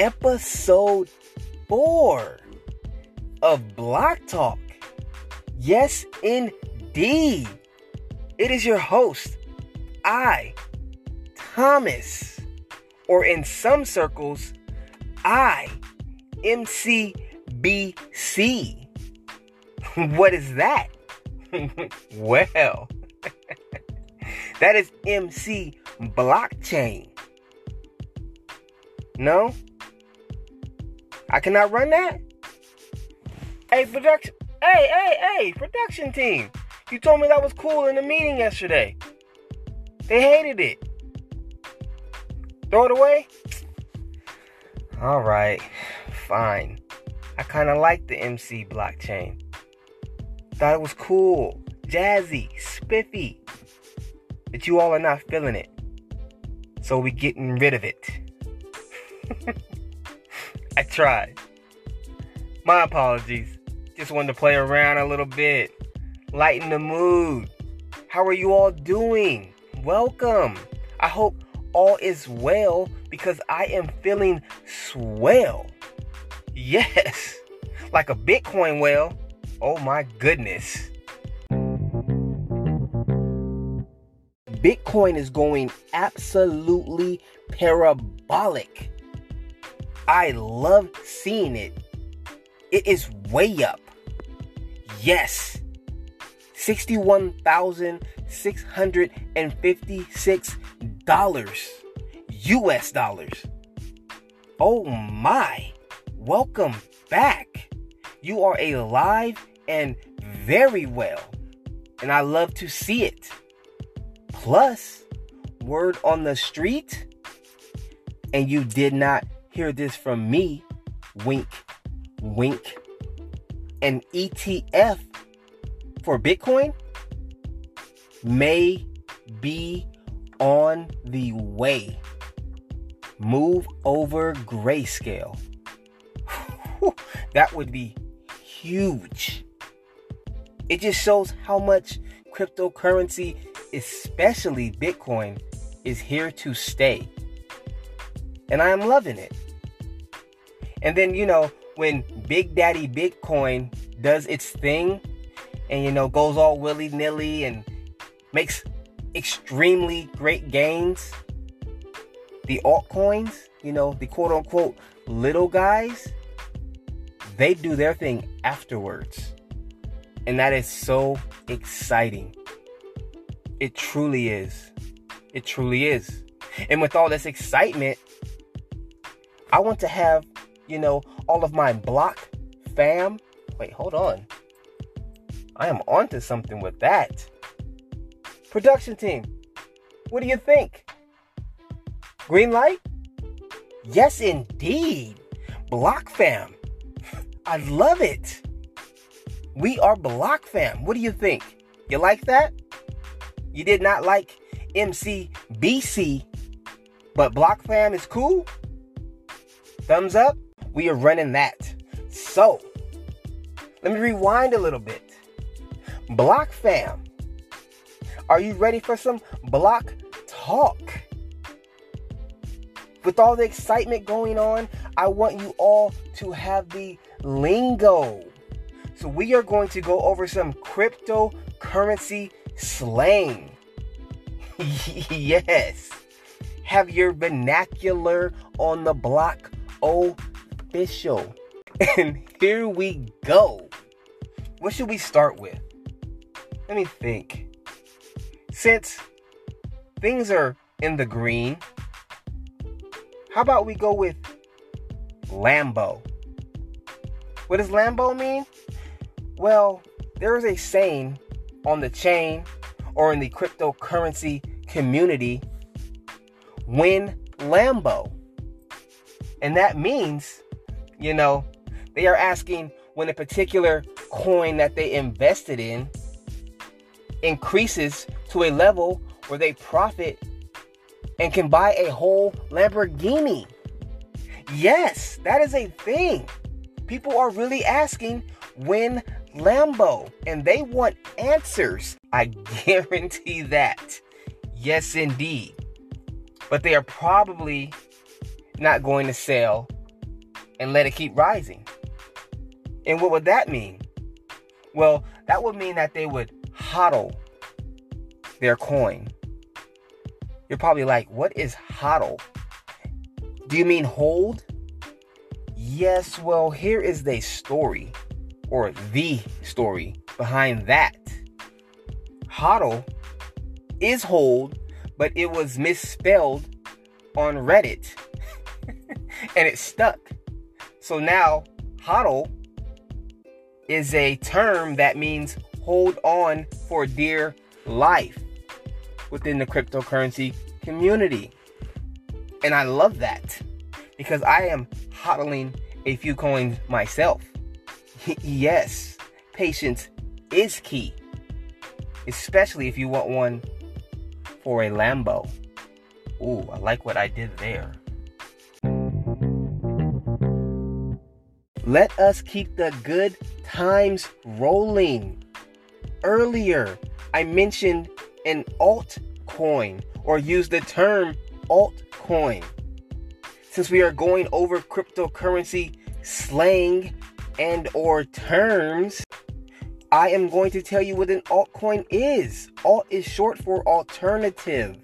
episode four of Block Talk. Yes, indeed. It is your host, I, Thomas, or in some circles, I, MCBC. what is that? well, that is MC Blockchain. No? I cannot run that? Hey, production. Hey, hey, hey, production team. You told me that was cool in the meeting yesterday. They hated it. Throw it away? Alright, fine. I kind of like the MC blockchain. Thought it was cool, jazzy, spiffy. But you all are not feeling it. So we getting rid of it. I tried. My apologies. Just wanted to play around a little bit, lighten the mood. How are you all doing? Welcome. I hope all is well because I am feeling swell. Yes, like a Bitcoin whale. Oh my goodness. Bitcoin is going absolutely parabolic. I love seeing it. It is way up. Yes. $61,656 US dollars. Oh my. Welcome back. You are alive and very well. And I love to see it. Plus, word on the street, and you did not hear this from me, wink, wink, an ETF for Bitcoin may be on the way. Move over grayscale. that would be huge. It just shows how much cryptocurrency, especially Bitcoin, is here to stay. And I am loving it. And then, you know, when Big Daddy Bitcoin does its thing and, you know, goes all willy nilly and makes extremely great gains, the altcoins, you know, the quote unquote little guys, they do their thing afterwards. And that is so exciting. It truly is. It truly is. And with all this excitement, I want to have, you know, all of my block fam. Wait, hold on. I am onto something with that. Production team, what do you think? Green light? Yes, indeed. Block fam. I love it. We are Block fam. What do you think? You like that? You did not like MCBC, but Block fam is cool? Thumbs up? We are running that. So, let me rewind a little bit. Block fam, are you ready for some block talk? With all the excitement going on, I want you all to have the lingo. So, we are going to go over some cryptocurrency slang. yes. Have your vernacular on the block official. And here we go. What should we start with? Let me think. Since things are in the green, how about we go with Lambo? What does Lambo mean? Well, there is a saying on the chain or in the cryptocurrency community win Lambo. And that means, you know, they are asking when a particular coin that they invested in increases to a level where they profit and can buy a whole Lamborghini. Yes, that is a thing. People are really asking when Lambo and they want answers. I guarantee that. Yes, indeed. But they are probably not going to sell and let it keep rising. And what would that mean? Well, that would mean that they would hodl their coin. You're probably like, what is hodl? Do you mean hold? Yes, well, here is the story, or the story behind that. Hodl is hold, but it was misspelled on Reddit and it stuck. So now, hodl is a term that means hold on for dear life within the cryptocurrency community. And I love that because I am hodling a few coins myself. yes, patience is key, especially if you want one for a Lambo. Ooh, I like what I did there. Let us keep the good times rolling. Earlier, I mentioned an altcoin or used the term altcoin. Since we are going over cryptocurrency slang and or terms, I am going to tell you what an altcoin is. Alt is short for alternative,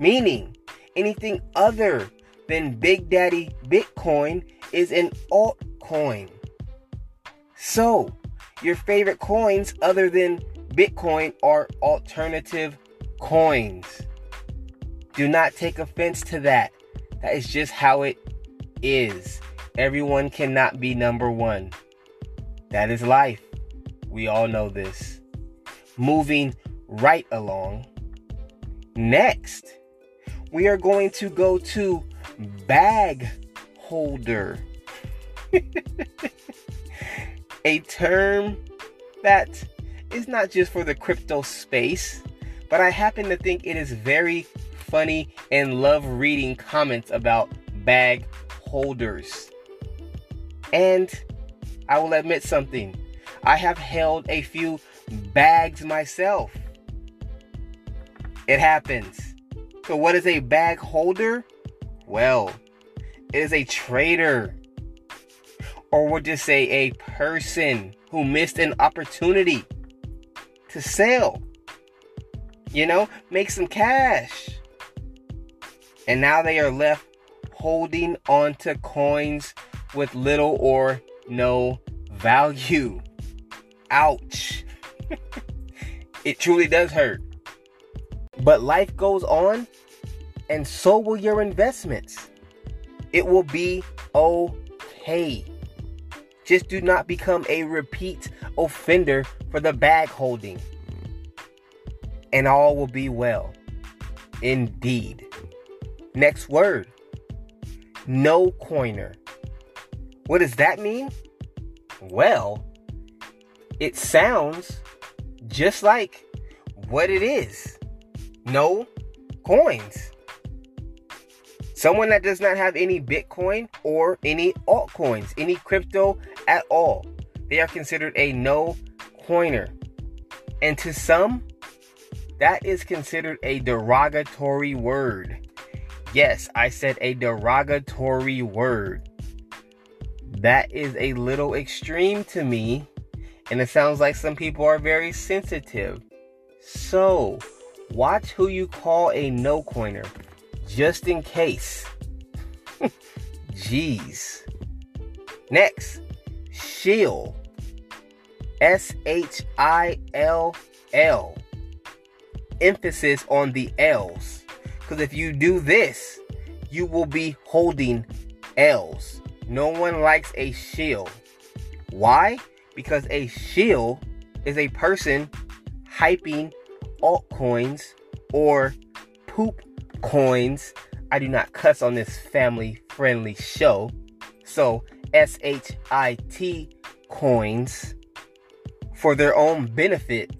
meaning anything other than Big Daddy Bitcoin is an altcoin. So, your favorite coins other than Bitcoin are alternative coins. Do not take offense to that. That is just how it is. Everyone cannot be number one. That is life. We all know this. Moving right along. Next, we are going to go to bag holder. A term that is not just for the crypto space, but I happen to think it is very funny and love reading comments about bag holders. And I will admit something. I have held a few bags myself. It happens. So, what is a bag holder? Well, it is a trader. Or we'll just say a person who missed an opportunity to sell. You know, make some cash. And now they are left holding onto coins with little or no value. Ouch. it truly does hurt. But life goes on, and so will your investments. It will be okay. Just do not become a repeat offender for the bag holding. And all will be well. Indeed. Next word no coiner. What does that mean? Well, it sounds just like what it is no coins. Someone that does not have any Bitcoin or any altcoins, any crypto at all, they are considered a no coiner. And to some, that is considered a derogatory word. Yes, I said a derogatory word. That is a little extreme to me, and it sounds like some people are very sensitive. So, watch who you call a no coiner just in case. Jeez. Next, shill. S H I L L. Emphasis on the L's. Because if you do this, you will be holding L's. No one likes a shill. Why? Because a shill is a person hyping altcoins or poop coins. I do not cuss on this family friendly show. So, S H I T coins for their own benefit.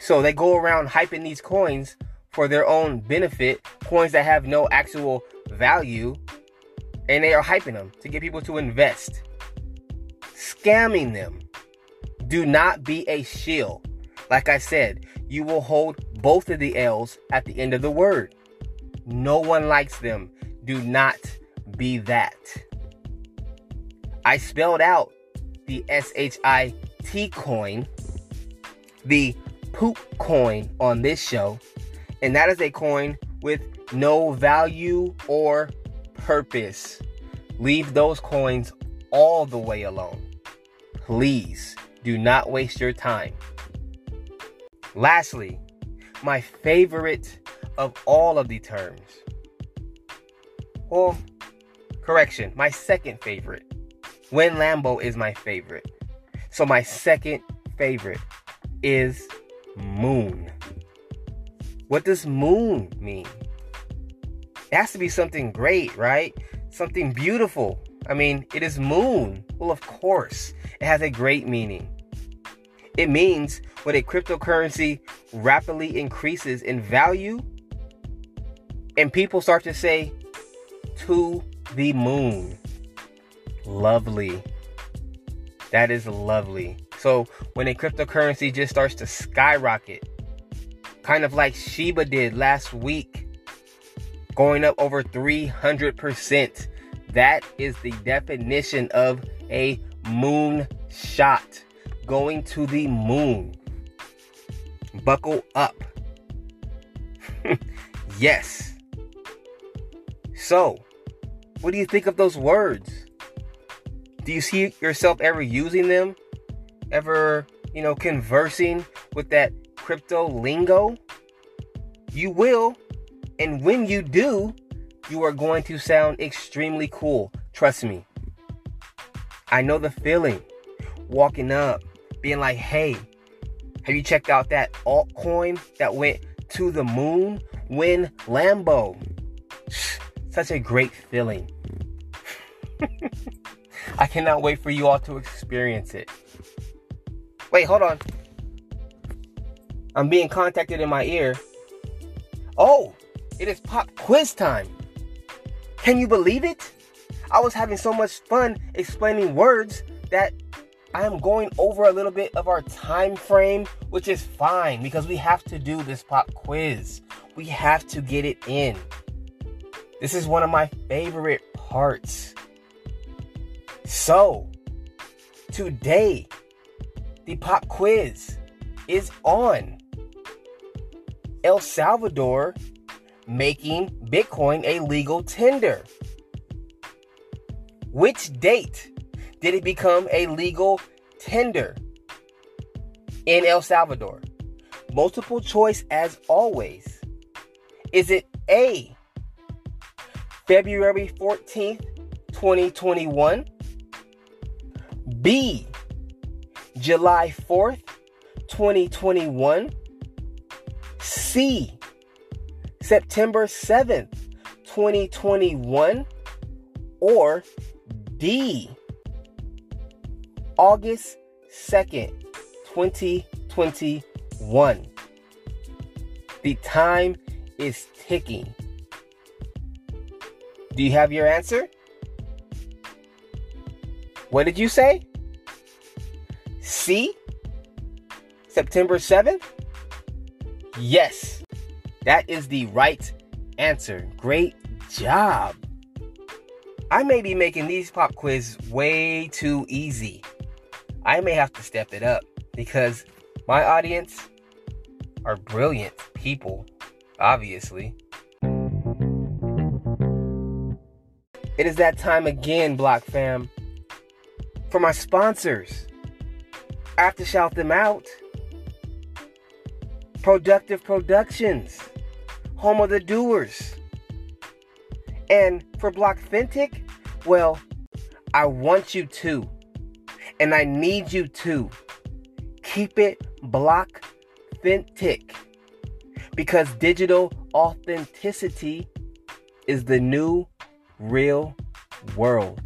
So, they go around hyping these coins for their own benefit, coins that have no actual value, and they are hyping them to get people to invest. Scamming them. Do not be a shill. Like I said, you will hold both of the L's at the end of the word. No one likes them. Do not be that. I spelled out the S H I T coin, the poop coin on this show, and that is a coin with no value or purpose. Leave those coins all the way alone. Please do not waste your time. Lastly, my favorite of all of the terms. Well, correction, my second favorite. When Lambo is my favorite. So my second favorite is moon. What does moon mean? It has to be something great, right? Something beautiful. I mean, it is moon. Well, of course, it has a great meaning. It means when a cryptocurrency rapidly increases in value and people start to say, to the moon. Lovely. That is lovely. So when a cryptocurrency just starts to skyrocket, kind of like Shiba did last week, going up over 300%, that is the definition of a moon shot. Going to the moon. Buckle up. yes. So, what do you think of those words? Do you see yourself ever using them? Ever, you know, conversing with that crypto lingo? You will. And when you do, you are going to sound extremely cool. Trust me. I know the feeling. Walking up, being like, hey, have you checked out that altcoin that went to the moon? When Lambo. Such a great feeling. I cannot wait for you all to experience it. Wait, hold on. I'm being contacted in my ear. Oh, it is pop quiz time. Can you believe it? I was having so much fun explaining words that I am going over a little bit of our time frame, which is fine because we have to do this pop quiz. We have to get it in. This is one of my favorite parts. So, today, the pop quiz is on El Salvador making Bitcoin a legal tender. Which date did it become a legal tender in El Salvador? Multiple choice as always. Is it A, February 14th, 2021. B, July 4th, 2021. C, September 7th, 2021. Or D, August 2nd, 2021. The time is ticking. Do you have your answer? What did you say? C? September 7th? Yes, that is the right answer. Great job. I may be making these pop quiz way too easy. I may have to step it up because my audience are brilliant people, obviously. It is that time again, Block Fam. For my sponsors, I have to shout them out. Productive Productions, home of the doers. And for Block Fintech, well, I want you to, and I need you to keep it Block authentic because digital authenticity is the new real world.